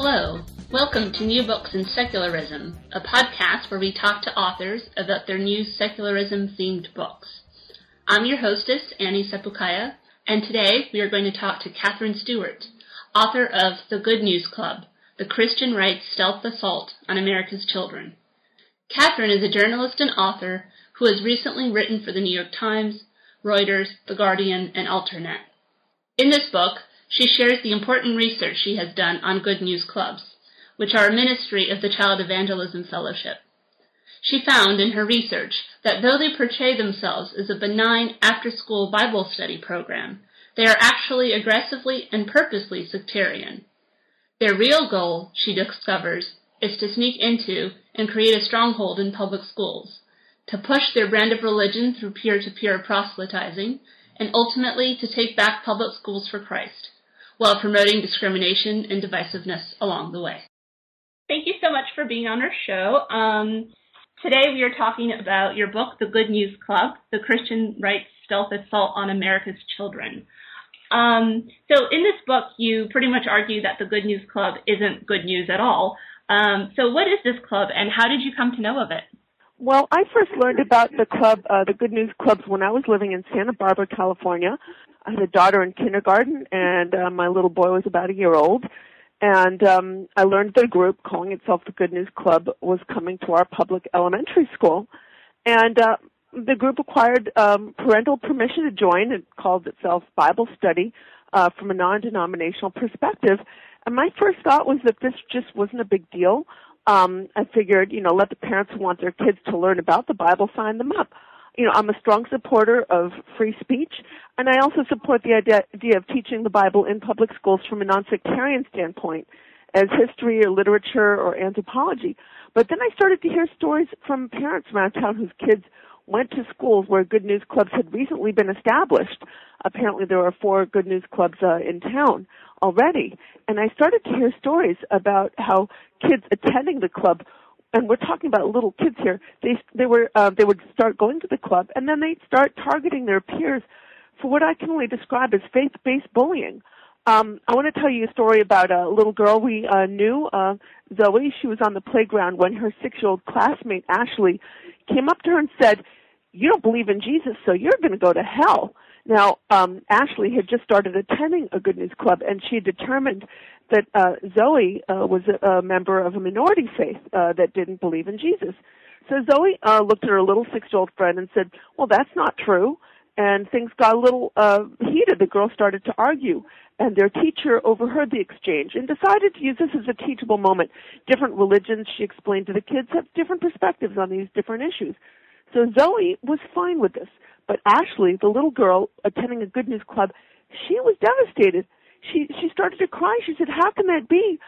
Hello, welcome to New Books in Secularism, a podcast where we talk to authors about their new secularism themed books. I'm your hostess, Annie Sepukaya, and today we are going to talk to Katherine Stewart, author of The Good News Club, the Christian Rights Stealth Assault on America's Children. Katherine is a journalist and author who has recently written for the New York Times, Reuters, The Guardian, and Alternet. In this book, she shares the important research she has done on Good News Clubs, which are a ministry of the Child Evangelism Fellowship. She found in her research that though they portray themselves as a benign after-school Bible study program, they are actually aggressively and purposely sectarian. Their real goal, she discovers, is to sneak into and create a stronghold in public schools, to push their brand of religion through peer-to-peer proselytizing, and ultimately to take back public schools for Christ while promoting discrimination and divisiveness along the way. Thank you so much for being on our show. Um, today we are talking about your book, The Good News Club, The Christian Rights Stealth Assault on America's Children. Um, so in this book, you pretty much argue that the Good News Club isn't good news at all. Um, so what is this club and how did you come to know of it? Well, I first learned about the club, uh, the Good News Clubs, when I was living in Santa Barbara, California. I had a daughter in kindergarten, and uh, my little boy was about a year old. And um, I learned that a group calling itself the Good News Club was coming to our public elementary school. And uh, the group acquired um, parental permission to join. It called itself Bible Study uh, from a non-denominational perspective. And my first thought was that this just wasn't a big deal. Um, I figured, you know, let the parents who want their kids to learn about the Bible sign them up you know, I'm a strong supporter of free speech, and I also support the idea, of teaching the Bible in public schools from a non-sectarian standpoint, as history or literature or anthropology. But then I started to hear stories from parents around town whose kids went to schools where Good News Clubs had recently been established. Apparently there were four Good News Clubs uh, in town already. And I started to hear stories about how kids attending the club and we're talking about little kids here. They they were uh, they would start going to the club, and then they'd start targeting their peers for what I can only describe as faith-based bullying. Um, I want to tell you a story about a little girl we uh, knew, uh, Zoe. She was on the playground when her six-year-old classmate Ashley came up to her and said, "You don't believe in Jesus, so you're going to go to hell." Now, um, Ashley had just started attending a Good News Club, and she determined that uh, Zoe uh, was a, a member of a minority faith uh, that didn't believe in Jesus. So Zoe uh, looked at her little six-year-old friend and said, "Well, that's not true." And things got a little uh, heated. The girls started to argue, and their teacher overheard the exchange and decided to use this as a teachable moment. Different religions, she explained to the kids, have different perspectives on these different issues. So Zoe was fine with this. But Ashley, the little girl attending a Good News Club, she was devastated. She she started to cry. She said, "How can that be?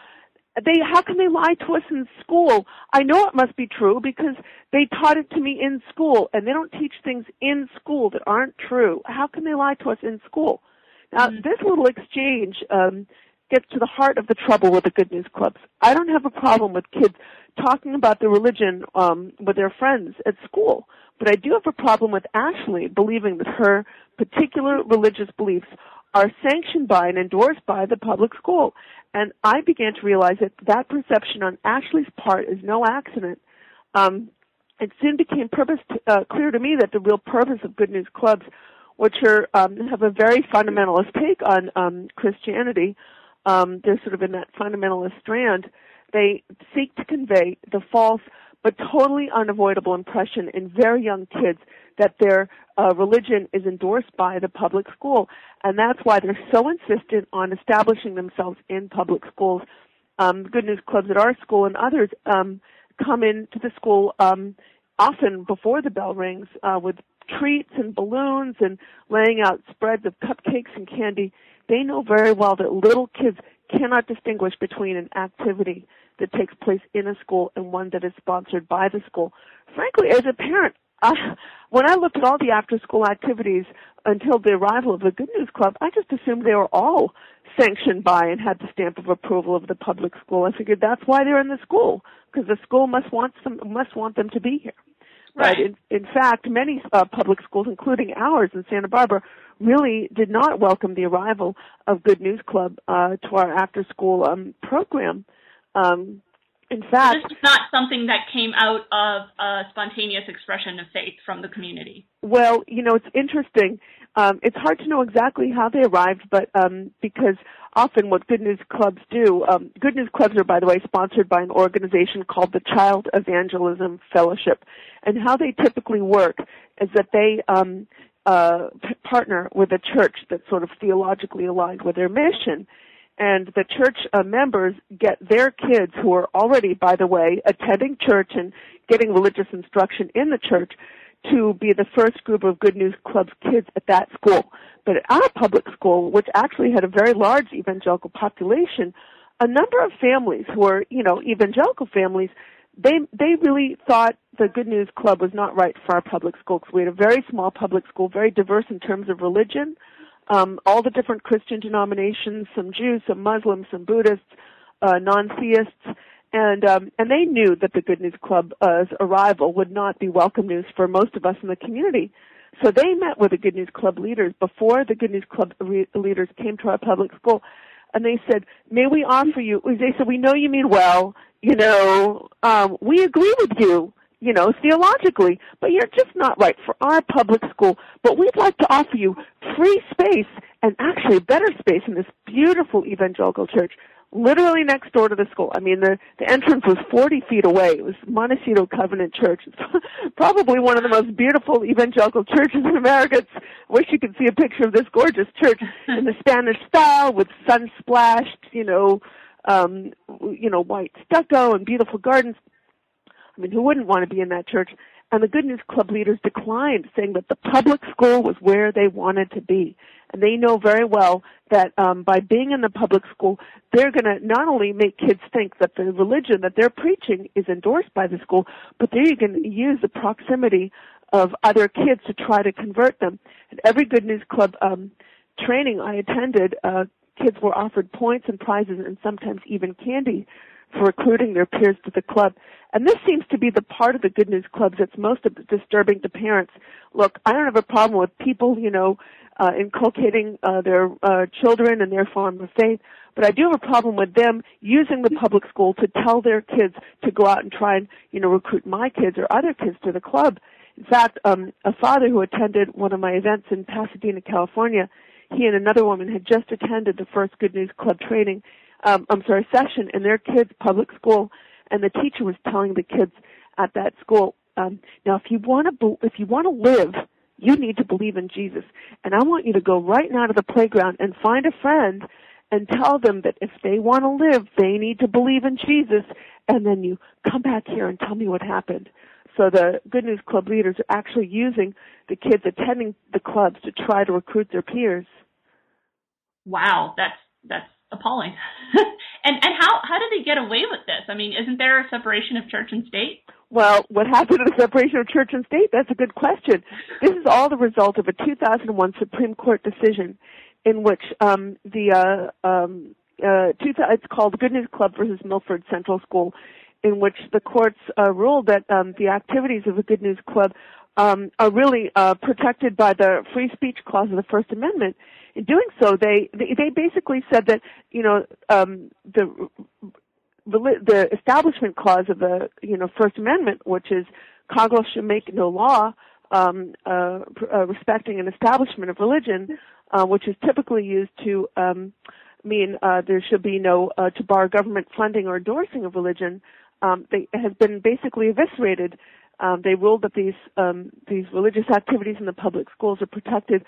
They how can they lie to us in school? I know it must be true because they taught it to me in school, and they don't teach things in school that aren't true. How can they lie to us in school?" Now, mm-hmm. this little exchange um, gets to the heart of the trouble with the Good News Clubs. I don't have a problem with kids talking about their religion um, with their friends at school, but I do have a problem with Ashley believing that her particular religious beliefs are sanctioned by and endorsed by the public school. And I began to realize that that perception on Ashley's part is no accident. Um, it soon became purpose uh, clear to me that the real purpose of Good News Clubs, which are um, have a very fundamentalist take on um, Christianity, um, they're sort of in that fundamentalist strand. They seek to convey the false but totally unavoidable impression in very young kids that their uh, religion is endorsed by the public school, and that's why they're so insistent on establishing themselves in public schools. Um, Good News Clubs at our school and others um, come into the school um, often before the bell rings uh, with treats and balloons and laying out spreads of cupcakes and candy. They know very well that little kids cannot distinguish between an activity that takes place in a school and one that is sponsored by the school. Frankly, as a parent, uh, when I looked at all the after school activities until the arrival of the Good News Club, I just assumed they were all sanctioned by and had the stamp of approval of the public school. I figured that's why they're in the school because the school must want them must want them to be here. Right. But in, in fact, many uh, public schools, including ours in Santa Barbara, really did not welcome the arrival of Good News Club uh, to our after school um, program. Um, in fact, this is not something that came out of a spontaneous expression of faith from the community. Well, you know, it's interesting. Um, it's hard to know exactly how they arrived, but um, because often what Good News Clubs do, um, Good News Clubs are, by the way, sponsored by an organization called the Child Evangelism Fellowship, and how they typically work is that they um, uh, p- partner with a church that's sort of theologically aligned with their mission. And the church uh, members get their kids who are already, by the way, attending church and getting religious instruction in the church to be the first group of Good News Club kids at that school. But at our public school, which actually had a very large evangelical population, a number of families who were, you know, evangelical families, they they really thought the Good News Club was not right for our public school because we had a very small public school, very diverse in terms of religion um, all the different Christian denominations, some Jews, some Muslims, some Buddhists, uh, non-theists, and um, and they knew that the Good News Club's arrival would not be welcome news for most of us in the community. So they met with the Good News Club leaders before the Good News Club re- leaders came to our public school, and they said, "May we offer you?" They said, "We know you mean well. You know, um, we agree with you." you know, theologically, but you're just not right for our public school. But we'd like to offer you free space and actually better space in this beautiful evangelical church, literally next door to the school. I mean, the, the entrance was 40 feet away. It was Montecito Covenant Church. It's probably one of the most beautiful evangelical churches in America. It's, I wish you could see a picture of this gorgeous church in the Spanish style with sun splashed, you know, um, you know, white stucco and beautiful gardens. I mean, who wouldn't want to be in that church? And the Good News Club leaders declined, saying that the public school was where they wanted to be. And they know very well that um, by being in the public school, they're going to not only make kids think that the religion that they're preaching is endorsed by the school, but they're going to use the proximity of other kids to try to convert them. At every Good News Club um, training I attended, uh, kids were offered points and prizes and sometimes even candy for recruiting their peers to the club. And this seems to be the part of the Good News Clubs that's most disturbing to parents. Look, I don't have a problem with people, you know, uh, inculcating uh, their uh, children and their form of faith, but I do have a problem with them using the public school to tell their kids to go out and try and, you know, recruit my kids or other kids to the club. In fact, um, a father who attended one of my events in Pasadena, California, he and another woman had just attended the first Good News Club training, um, I'm sorry, session in their kids' public school, and the teacher was telling the kids at that school, um, now if you want to, be- if you want to live, you need to believe in Jesus, and I want you to go right now to the playground and find a friend and tell them that if they want to live, they need to believe in Jesus, and then you come back here and tell me what happened. So the Good News Club leaders are actually using the kids attending the clubs to try to recruit their peers. Wow, that's that's appalling. and and how how did they get away with this? I mean, isn't there a separation of church and state? Well, what happened to the separation of church and state? That's a good question. This is all the result of a 2001 Supreme Court decision in which um, the uh, um, uh, two, it's called Good News Club versus Milford Central School, in which the courts uh, ruled that um, the activities of the Good News Club um, are really uh, protected by the free speech clause of the First Amendment. In doing so, they they, they basically said that you know um, the the establishment clause of the you know First Amendment, which is Congress should make no law um, uh, uh, respecting an establishment of religion, uh, which is typically used to um, mean uh, there should be no uh, to bar government funding or endorsing of religion, um, they, has been basically eviscerated. Um, they ruled that these um, these religious activities in the public schools are protected.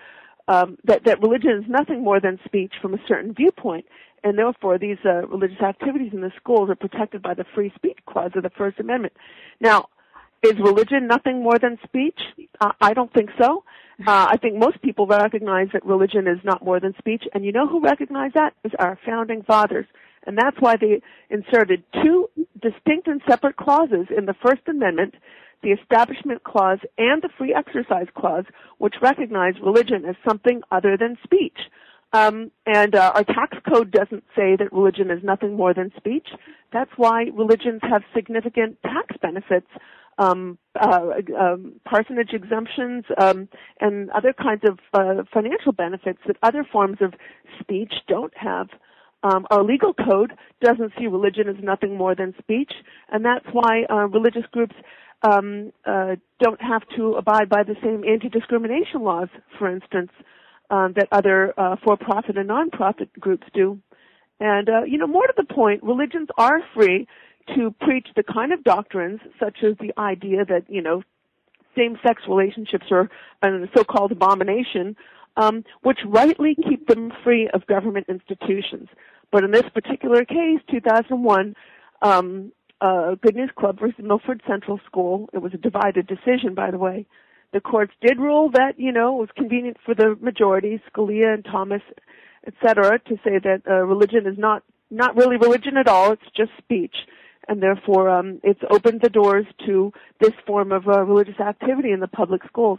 Um, that that religion is nothing more than speech from a certain viewpoint, and therefore these uh, religious activities in the schools are protected by the free speech clause of the First Amendment. Now, is religion nothing more than speech? Uh, I don't think so. Uh, I think most people recognize that religion is not more than speech, and you know who recognized that? Is our founding fathers. And that's why they inserted two distinct and separate clauses in the First Amendment, the Establishment Clause and the Free Exercise Clause, which recognize religion as something other than speech. Um, and uh, our tax code doesn't say that religion is nothing more than speech. That's why religions have significant tax benefits um, uh, um, parsonage exemptions, um, and other kinds of uh, financial benefits that other forms of speech don't have. Um, our legal code doesn't see religion as nothing more than speech, and that's why uh, religious groups um, uh, don't have to abide by the same anti-discrimination laws, for instance, um, that other uh, for-profit and non-profit groups do. And uh, you know, more to the point, religions are free to preach the kind of doctrines such as the idea that, you know, same-sex relationships are a so-called abomination, um, which rightly keep them free of government institutions. But in this particular case, 2001, um, uh, Good News Club versus Milford Central School, it was a divided decision, by the way. The courts did rule that, you know, it was convenient for the majority, Scalia and Thomas, etc., to say that uh, religion is not not really religion at all; it's just speech and therefore um, it's opened the doors to this form of uh, religious activity in the public schools.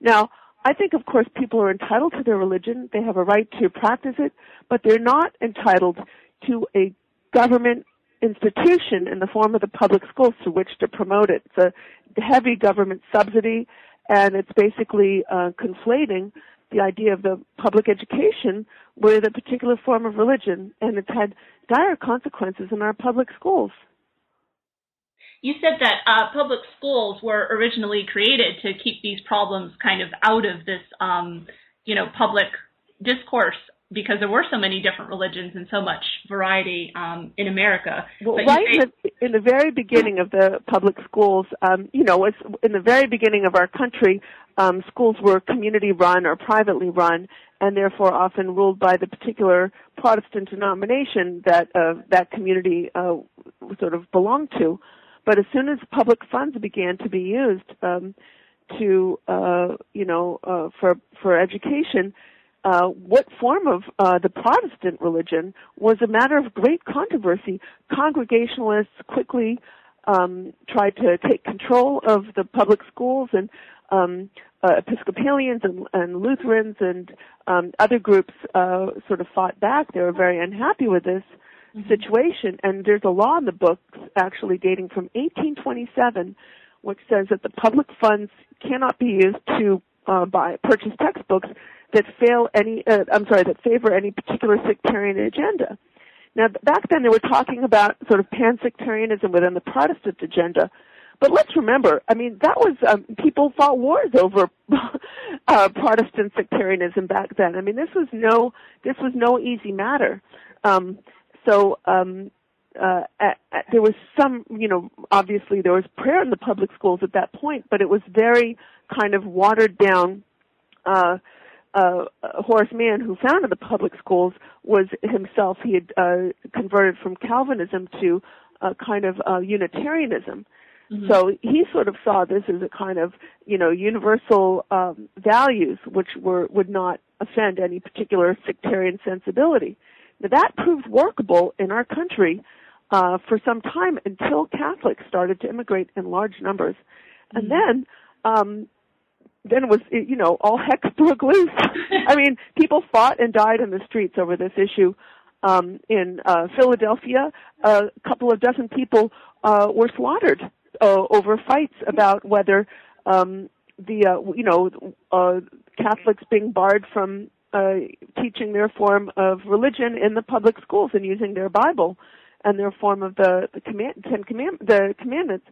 Now, I think, of course, people are entitled to their religion. They have a right to practice it, but they're not entitled to a government institution in the form of the public schools through which to promote it. It's a heavy government subsidy, and it's basically uh, conflating the idea of the public education with a particular form of religion, and it's had dire consequences in our public schools. You said that uh, public schools were originally created to keep these problems kind of out of this, um, you know, public discourse because there were so many different religions and so much variety um, in America. Well, right say- in, the, in the very beginning of the public schools, um, you know, in the very beginning of our country, um, schools were community run or privately run, and therefore often ruled by the particular Protestant denomination that uh, that community uh, sort of belonged to. But as soon as public funds began to be used um, to, uh, you know, uh, for for education, uh, what form of uh, the Protestant religion was a matter of great controversy. Congregationalists quickly um, tried to take control of the public schools, and um, uh, Episcopalians and, and, Lutherans and um, other groups uh, sort of fought back. They were very unhappy with this mm-hmm. situation. And there's a law in the books actually dating from 1827 which says that the public funds cannot be used to uh, buy purchase textbooks that fail any uh, I'm sorry that favor any particular sectarian agenda. Now back then they were talking about sort of pan-sectarianism within the Protestant agenda. But let's remember, I mean, that was um, people fought wars over uh, Protestant sectarianism back then. I mean, this was no this was no easy matter. Um, so um, uh, at, at, there was some, you know, obviously there was prayer in the public schools at that point, but it was very kind of watered down. Uh, uh, Horace Mann, who founded the public schools, was himself he had uh, converted from Calvinism to a kind of uh, Unitarianism. Mm-hmm. So he sort of saw this as a kind of, you know, universal um, values which were would not offend any particular sectarian sensibility. Now, that proved workable in our country uh, for some time until Catholics started to immigrate in large numbers, and mm-hmm. then um, then was you know all heck broke loose. I mean, people fought and died in the streets over this issue. um, in uh, Philadelphia, a couple of dozen people uh, were slaughtered uh, over fights about whether um, the uh, you know uh, Catholics being barred from uh, teaching their form of religion in the public schools and using their Bible and their form of the the command Ten command the commandments.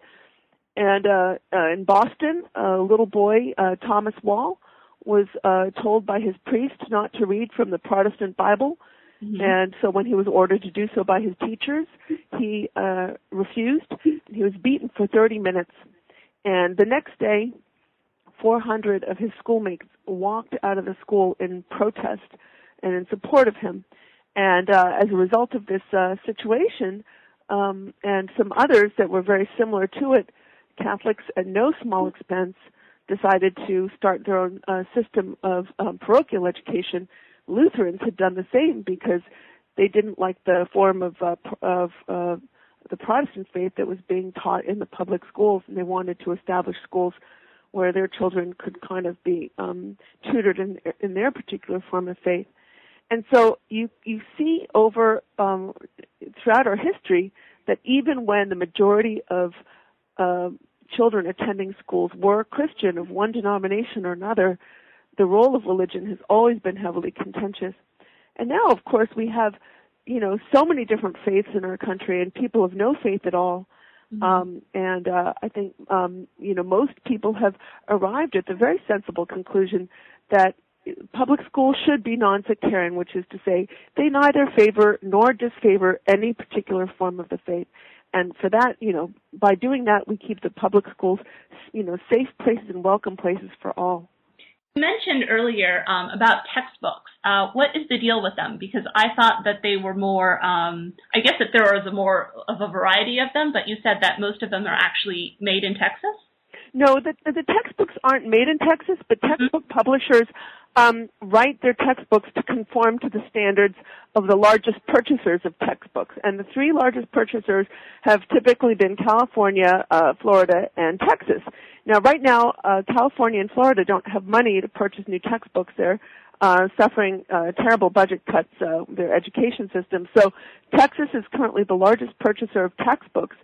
And uh, uh, in Boston, a little boy, uh, Thomas Whall, was uh, told by his priest not to read from the Protestant Bible. Mm-hmm. And so when he was ordered to do so by his teachers, he uh, refused. He was beaten for 30 minutes. And the next day, 400 of his schoolmates walked out of the school in protest and in support of him. And uh, as a result of this uh, situation, um, and some others that were very similar to it, Catholics at no small expense decided to start their own uh, system of um, parochial education. Lutherans had done the same because they didn't like the form of uh, of uh, the Protestant faith that was being taught in the public schools, and they wanted to establish schools where their children could kind of be um, tutored in in their particular form of faith. And so you you see over um, throughout our history that even when the majority of uh, children attending schools were Christian of one denomination or another, the role of religion has always been heavily contentious. And now, of course, we have, you know, so many different faiths in our country and people of no faith at all. Mm-hmm. Um, and uh, I think, um, you know, most people have arrived at the very sensible conclusion that public schools should be non-sectarian, which is to say they neither favor nor disfavor any particular form of the faith and for that, you know, by doing that, we keep the public schools, you know, safe places and welcome places for all. You mentioned earlier um, about textbooks. Uh, what is the deal with them? Because I thought that they were more. Um, I guess that there was a more of a variety of them, but you said that most of them are actually made in Texas. No, the, the textbooks aren't made in Texas, but textbook mm-hmm. publishers um, write their textbooks to conform to the standards of the largest purchasers of textbooks. And the three largest purchasers have typically been California, uh, Florida, and Texas. Now, right now, uh, California and Florida don't have money to purchase new textbooks. They're uh, suffering uh, terrible budget cuts, uh, their education system. So Texas is currently the largest purchaser of textbooks.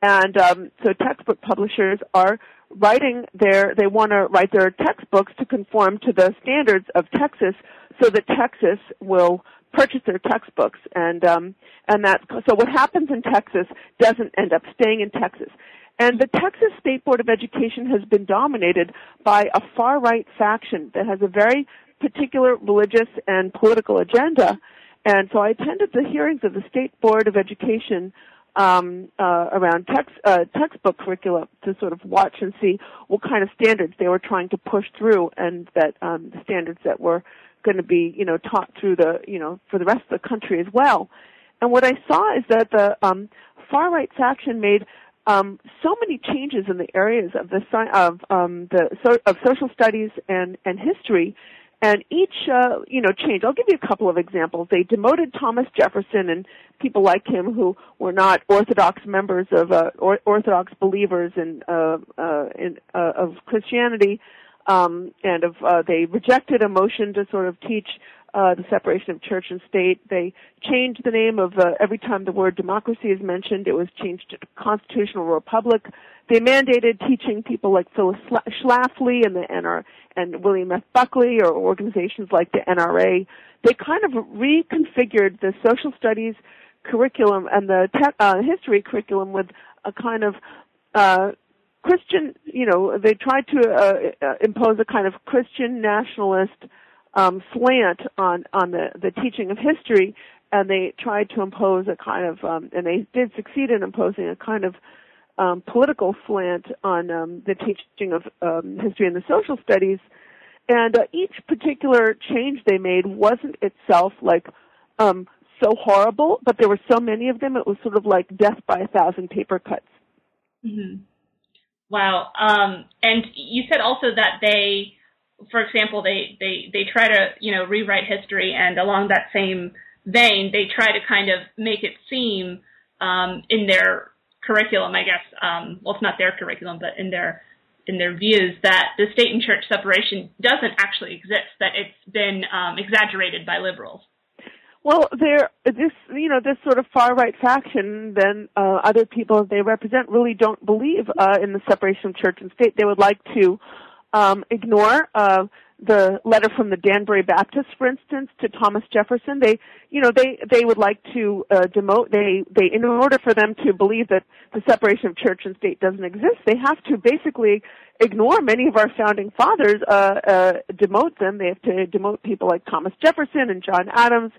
And um, so textbook publishers are writing their, they want to write their textbooks to conform to the standards of Texas so that Texas will purchase their textbooks and um and that so what happens in Texas doesn't end up staying in Texas. And the Texas State Board of Education has been dominated by a far right faction that has a very particular religious and political agenda. And so I attended the hearings of the State Board of Education um, uh, around text, uh, textbook curriculum to sort of watch and see what kind of standards they were trying to push through, and that um, the standards that were going to be, you know, taught through the, you know, for the rest of the country as well. And what I saw is that the um, far right faction made um, so many changes in the areas of the of um, the so, of social studies and and history and each, uh, you know, change. I'll give you a couple of examples. They demoted Thomas Jefferson and people like him who were not Orthodox members of uh, or, Orthodox believers in, uh, uh, in uh, of Christianity, um, and of uh, they rejected a motion to sort of teach uh, the separation of church and state. They changed the name of uh, every time the word democracy is mentioned, it was changed to constitutional republic. They mandated teaching people like Phyllis Schlafly and the NR and William F. Buckley or organizations like the NRA. They kind of reconfigured the social studies curriculum and the te- uh, history curriculum with a kind of uh, Christian, you know, they tried to uh, uh, impose a kind of Christian nationalist um, slant on on the the teaching of history, and they tried to impose a kind of um, and they did succeed in imposing a kind of um, political slant on um, the teaching of um, history and the social studies. And uh, each particular change they made wasn't itself like um, so horrible, but there were so many of them. It was sort of like death by a thousand paper cuts. Mm-hmm. Wow. Um, and you said also that they for example, they, they, they try to, you know, rewrite history and along that same vein, they try to kind of make it seem, um, in their curriculum, I guess, um, well, it's not their curriculum, but in their, in their views that the state and church separation doesn't actually exist, that it's been, um, exaggerated by liberals. Well, there, this, you know, this sort of far right faction, then uh, other people they represent really don't believe uh, in the separation of church and state. They would like to um, ignore uh, the letter from the Danbury Baptists, for instance, to Thomas Jefferson. They, you know, they they would like to uh, demote. They they in order for them to believe that the separation of church and state doesn't exist, they have to basically ignore many of our founding fathers, uh, uh, demote them. They have to demote people like Thomas Jefferson and John Adams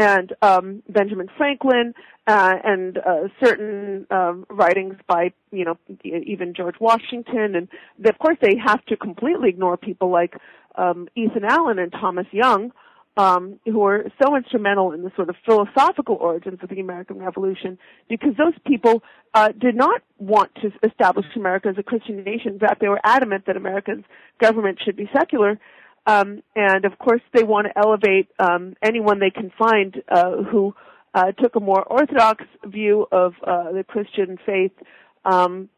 and um, Benjamin Franklin uh, and uh, certain um, writings by you know even George Washington, and of course they have to completely ignore people like um, Ethan Allen and Thomas Young, um, who are so instrumental in the sort of philosophical origins of the American Revolution, because those people uh, did not want to establish America as a Christian nation. In fact, they were adamant that America's government should be secular. Um, and of course, they want to elevate um, anyone they can find uh, who uh, took a more orthodox view of uh, the Christian faith. Um,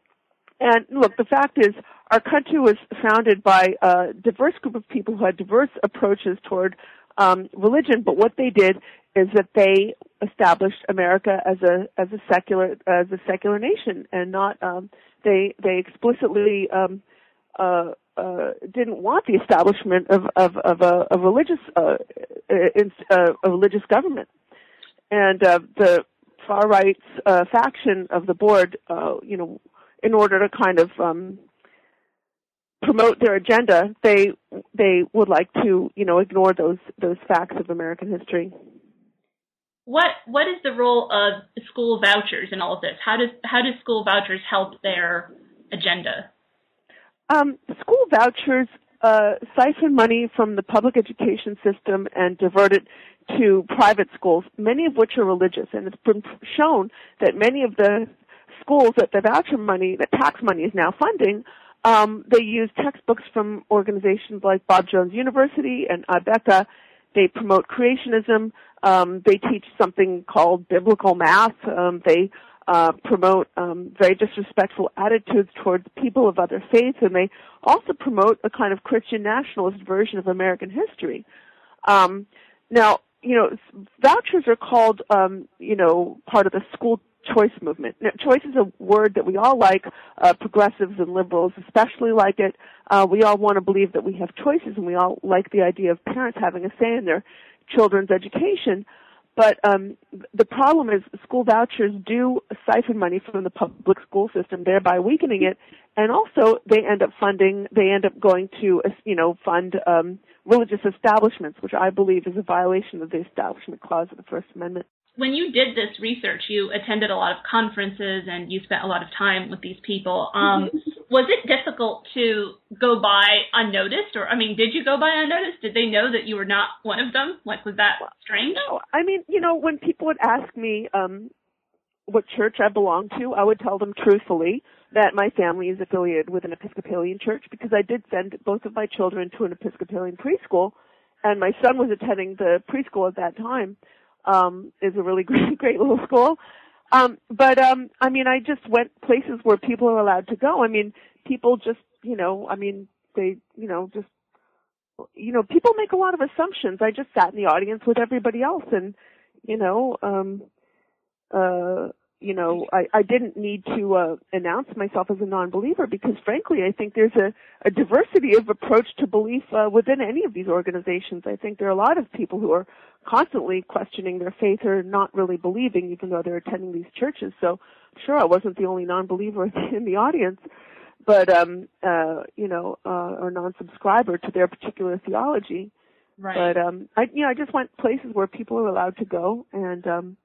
and look, the fact is, our country was founded by a diverse group of people who had diverse approaches toward um, religion. But what they did is that they established America as a as a secular as a secular nation, and not um, they they explicitly um, uh, uh, didn't want the establishment of of, of a, a religious uh, in, uh, a religious government, and uh, the far right uh, faction of the board, uh, you know, in order to kind of um, promote their agenda, they they would like to you know ignore those those facts of American history. What what is the role of school vouchers in all of this? How does how do school vouchers help their agenda? Um, school vouchers uh, siphon money from the public education system and divert it to private schools, many of which are religious, and it's been shown that many of the schools that the voucher money, that tax money is now funding, um, they use textbooks from organizations like Bob Jones University and Abeka. They promote creationism. Um, they teach something called biblical math. Um, they uh, promote um, very disrespectful attitudes towards people of other faiths, and they also promote a kind of Christian nationalist version of American history. Um, now, you know, vouchers are called, um, you know, part of the school choice movement. Now, choice is a word that we all like, uh, progressives and liberals especially like it. Uh, we all want to believe that we have choices, and we all like the idea of parents having a say in their children's education. But um, the problem is school vouchers do siphon money from the public school system, thereby weakening it. And also, they end up funding, they end up going to, you know, fund um, religious establishments, which I believe is a violation of the Establishment Clause of the First Amendment when you did this research, you attended a lot of conferences and you spent a lot of time with these people. Um, mm-hmm. Was it difficult to go by unnoticed, or I mean, did you go by unnoticed? Did they know that you were not one of them? Like, was that strange? No, I mean, you know, when people would ask me um, what church I belonged to, I would tell them truthfully that my family is affiliated with an Episcopalian church because I did send both of my children to an Episcopalian preschool, and my son was attending the preschool at that time um, is a really great, great little school. Um, but um, I mean, I just went places where people are allowed to go. I mean, people just, you know, I mean, they, you know, just, you know, people make a lot of assumptions. I just sat in the audience with everybody else, and you know, um, uh, you know, I, I didn't need to uh, announce myself as a non-believer because, frankly, I think there's a, a diversity of approach to belief uh, within any of these organizations. I think there are a lot of people who are constantly questioning their faith or not really believing, even though they're attending these churches. So, sure, I wasn't the only non-believer in the audience, but um, uh, you know, uh, or non-subscriber to their particular theology. Right. But um, I, you know, I just went places where people are allowed to go and. um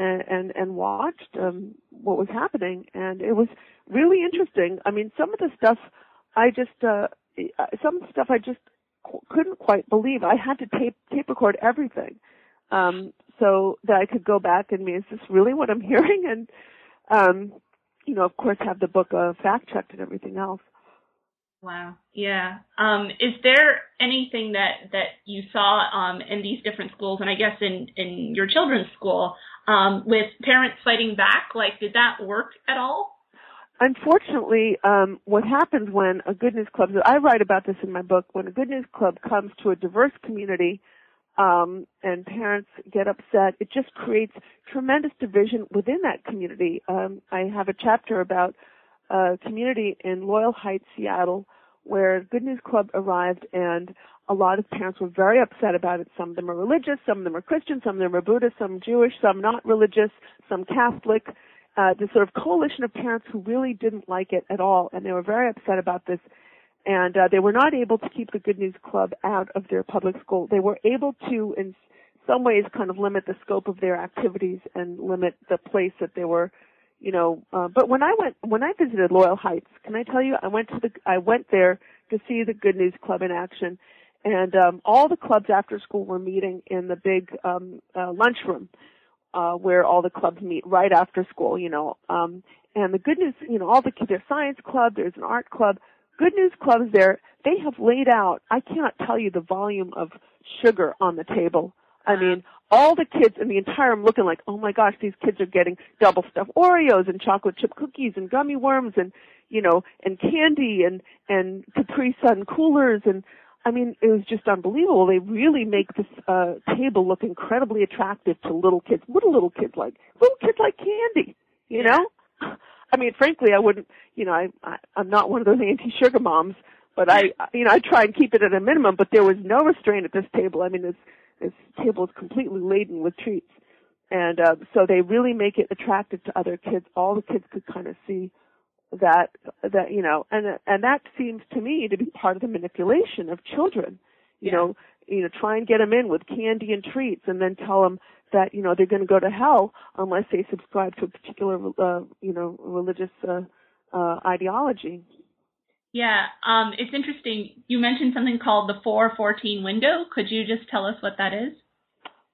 and and, watched um, what was happening, and it was really interesting. I mean, some of the stuff I just uh, some stuff I just couldn't quite believe. I had to tape tape record everything um, so that I could go back and mean, is this really what I'm hearing? And um, you know, of course, have the book uh, fact checked and everything else. Wow. Yeah. Um, is there anything that that you saw um, in these different schools, and I guess in in your children's school, um, with parents fighting back? Like, did that work at all? Unfortunately, um, what happens when a good news club, I write about this in my book, when a good news club comes to a diverse community, um, and parents get upset. It just creates tremendous division within that community. Um, I have a chapter about a community in Loyal Heights, Seattle, where Good News Club arrived and a lot of parents were very upset about it. Some of them are religious, some of them are Christian, some of them are Buddhist, some Jewish, some not religious, some Catholic. Uh, this sort of coalition of parents who really didn't like it at all, and they were very upset about this. And uh, they were not able to keep the Good News Club out of their public school. They were able to, in some ways, kind of limit the scope of their activities and limit the place that they were you know, uh, but when I went, when I visited Loyal Heights, can I tell you, I went to the, I went there to see the Good News Club in action, and um, all the clubs after school were meeting in the big um, uh, lunchroom, uh, where all the clubs meet right after school, you know. Um, and the Good News, you know, all the kids. there's science club, there's an art club. Good News clubs there, they have laid out. I cannot tell you the volume of sugar on the table I mean, all the kids in the entire room looking like, oh my gosh, these kids are getting double stuffed Oreos and chocolate chip cookies and gummy worms and, you know, and candy and, and Capri Sun coolers and, I mean, it was just unbelievable. They really make this, uh, table look incredibly attractive to little kids. What do little kids like? Little kids like candy, you know? I mean, frankly, I wouldn't, you know, I, I I'm not one of those anti-sugar moms, but I, you know, I try and keep it at a minimum, but there was no restraint at this table. I mean, it's, this table is completely laden with treats. And uh, so they really make it attractive to other kids. All the kids could kind of see that that you know, and and that seems to me to be part of the manipulation of children. You yeah. know, you know, try and get them in with candy and treats, and then tell them that you know they're going to go to hell unless they subscribe to a particular uh, you know religious uh, uh, ideology. Yeah, um, it's interesting. You mentioned something called the 414 window. Could you just tell us what that is?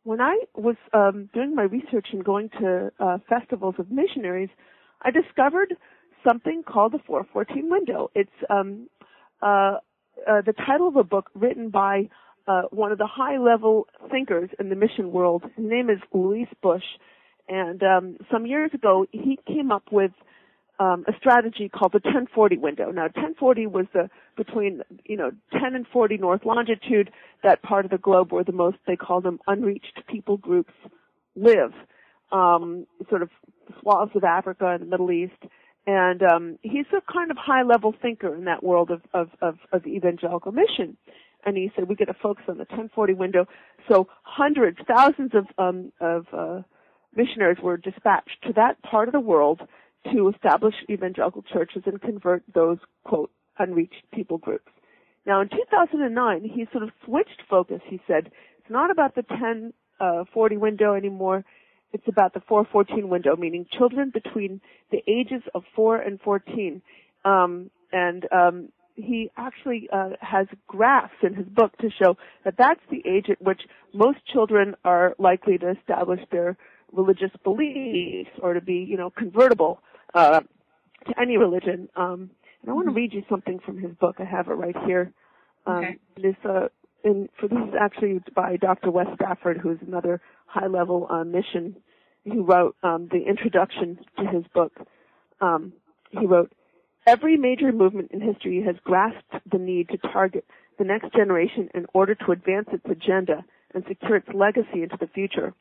When I was um, doing my research and going to uh, festivals of missionaries, I discovered something called the 414 window. It's um, uh, uh, the title of a book written by uh, one of the high-level thinkers in the mission world. His name is Luis Bush, and um, some years ago he came up with um, a strategy called the 1040 window. Now, 1040 was the between you know 10 and 40 north longitude, that part of the globe where the most they call them unreached people groups live, um, sort of swaths of Africa and the Middle East. And um, he's a kind of high-level thinker in that world of, of, of, of evangelical mission. And he said we got to focus on the 1040 window. So hundreds, thousands of um, of uh, missionaries were dispatched to that part of the world to establish evangelical churches and convert those, quote, unreached people groups. Now in 2009, he sort of switched focus. He said, it's not about the 1040 uh, window anymore. It's about the 414 window, meaning children between the ages of 4 and 14. Um, and um, he actually uh, has graphs in his book to show that that's the age at which most children are likely to establish their religious beliefs or to be, you know, convertible uh, to any religion. Um, and I want to mm-hmm. read you something from his book. I have it right here. Um, okay. This, uh, and for this is actually by Dr. Wes Stafford, who's another high-level uh, mission. He wrote um, the introduction to his book. Um, he wrote, "Every major movement in history has grasped the need to target the next generation in order to advance its agenda and secure its legacy into the future.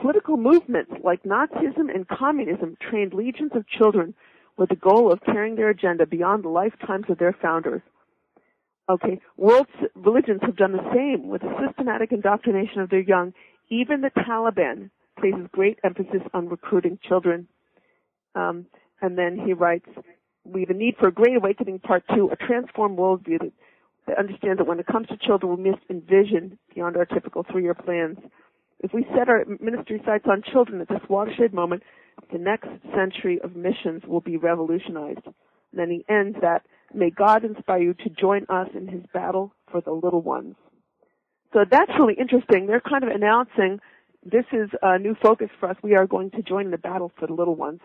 Political movements like Nazism and communism trained legions of children with the goal of carrying their agenda beyond the lifetimes of their founders. Okay, world religions have done the same with the systematic indoctrination of their young. Even the Taliban places great emphasis on recruiting children. Um, and then he writes, we have a need for a great awakening, part two, a transformed worldview that, that understands that when it comes to children, we must envision beyond our typical three-year plans. If we set our ministry sights on children at this watershed moment, the next century of missions will be revolutionized. And then he ends that, may God inspire you to join us in his battle for the little ones. So that's really interesting. They're kind of announcing this is a new focus for us. We are going to join the battle for the little ones.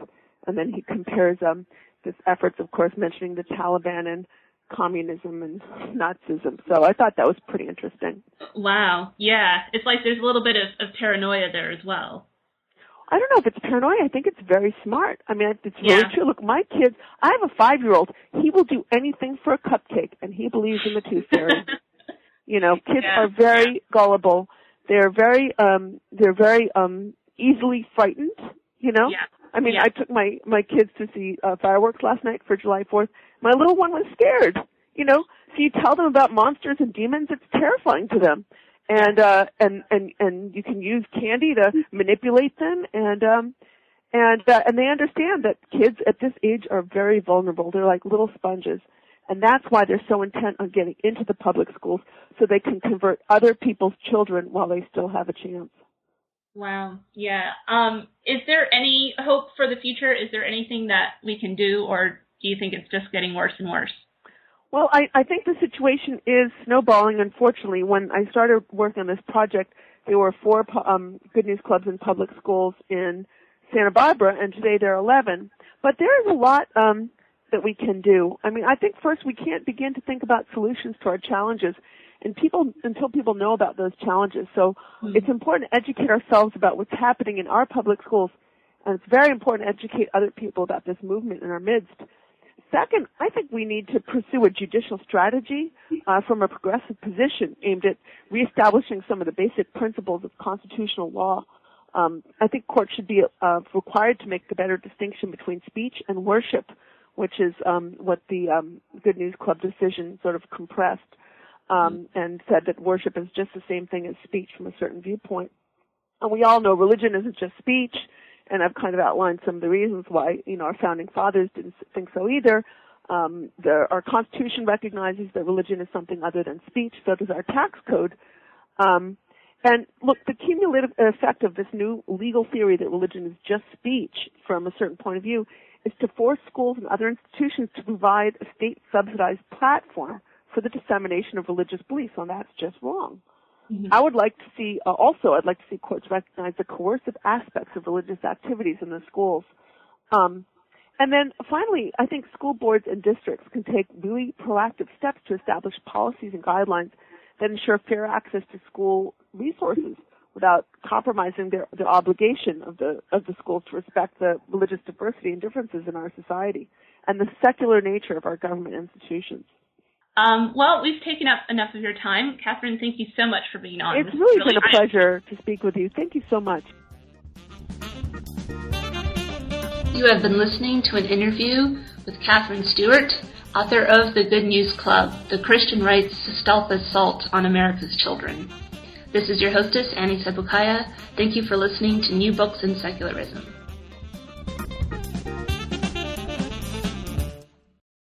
And then he compares um, this efforts, of course, mentioning the Taliban and communism and Nazism. So I thought that was pretty interesting. Wow. Yeah. It's like there's a little bit of, of paranoia there as well. I don't know if it's paranoia. I think it's very smart. I mean, it's really yeah. true. Look, my kids, I have a five year old. He will do anything for a cupcake and he believes in the tooth fairy. you know, kids yeah. are very gullible They're very um, they're very um, easily frightened. You know. Yeah. I mean, Yeah. I took my my kids to see uh, fireworks last night for July 4th. My little one was scared. You know, so you tell them about monsters and demons, it's terrifying to them. And uh and and and you can use candy to manipulate them and um and uh, and they understand that kids at this age are very vulnerable. They're like little sponges. And that's why they're so intent on getting into the public schools so they can convert other people's children while they still have a chance. Wow. Yeah. Um, is there any hope for the future? Is there anything that we can do, or do you think it's just getting worse and worse? Well, I, I think the situation is snowballing, unfortunately. When I started working on this project, there were four um, Good News Clubs in public schools in Santa Barbara, and today there are 11. But there is a lot um, that we can do. I mean, I think first we can't begin to think about solutions to our challenges and people until people know about those challenges. So it's important to educate ourselves about what's happening in our public schools, and it's very important to educate other people about this movement in our midst. Second, I think we need to pursue a judicial strategy uh, from a progressive position aimed at reestablishing some of the basic principles of constitutional law. Um, I think courts should be uh, required to make a better distinction between speech and worship, which is um, what the um, Good News Club decision sort of compressed um, and said that worship is just the same thing as speech from a certain viewpoint. And we all know religion isn't just speech, and I've kind of outlined some of the reasons why, you know, our founding fathers didn't think so either. Um, the, our Constitution recognizes that religion is something other than speech, so does our tax code. Um, and look, the cumulative effect of this new legal theory that religion is just speech from a certain point of view is to force schools and other institutions to provide a state subsidized platform for the dissemination of religious beliefs, and that's just wrong. I would like to see, uh, also, I'd like to see courts recognize the coercive aspects of religious activities in the schools. Um, and then finally, I think school boards and districts can take really proactive steps to establish policies and guidelines that ensure fair access to school resources without compromising their, their obligation of the, of the schools to respect the religious diversity and differences in our society and the secular nature of our government institutions. Um, well, we've taken up enough of your time. Katherine, thank you so much for being on. It's This is really been a pleasure to speak with you. Thank you so much. You have been listening to an interview with Katherine Stewart, author of The Good News Club, The Christian Right's Stealth Assault on America's Children. This is your hostess, Annie Sebukaya. Thank you for listening to New Books in Secularism.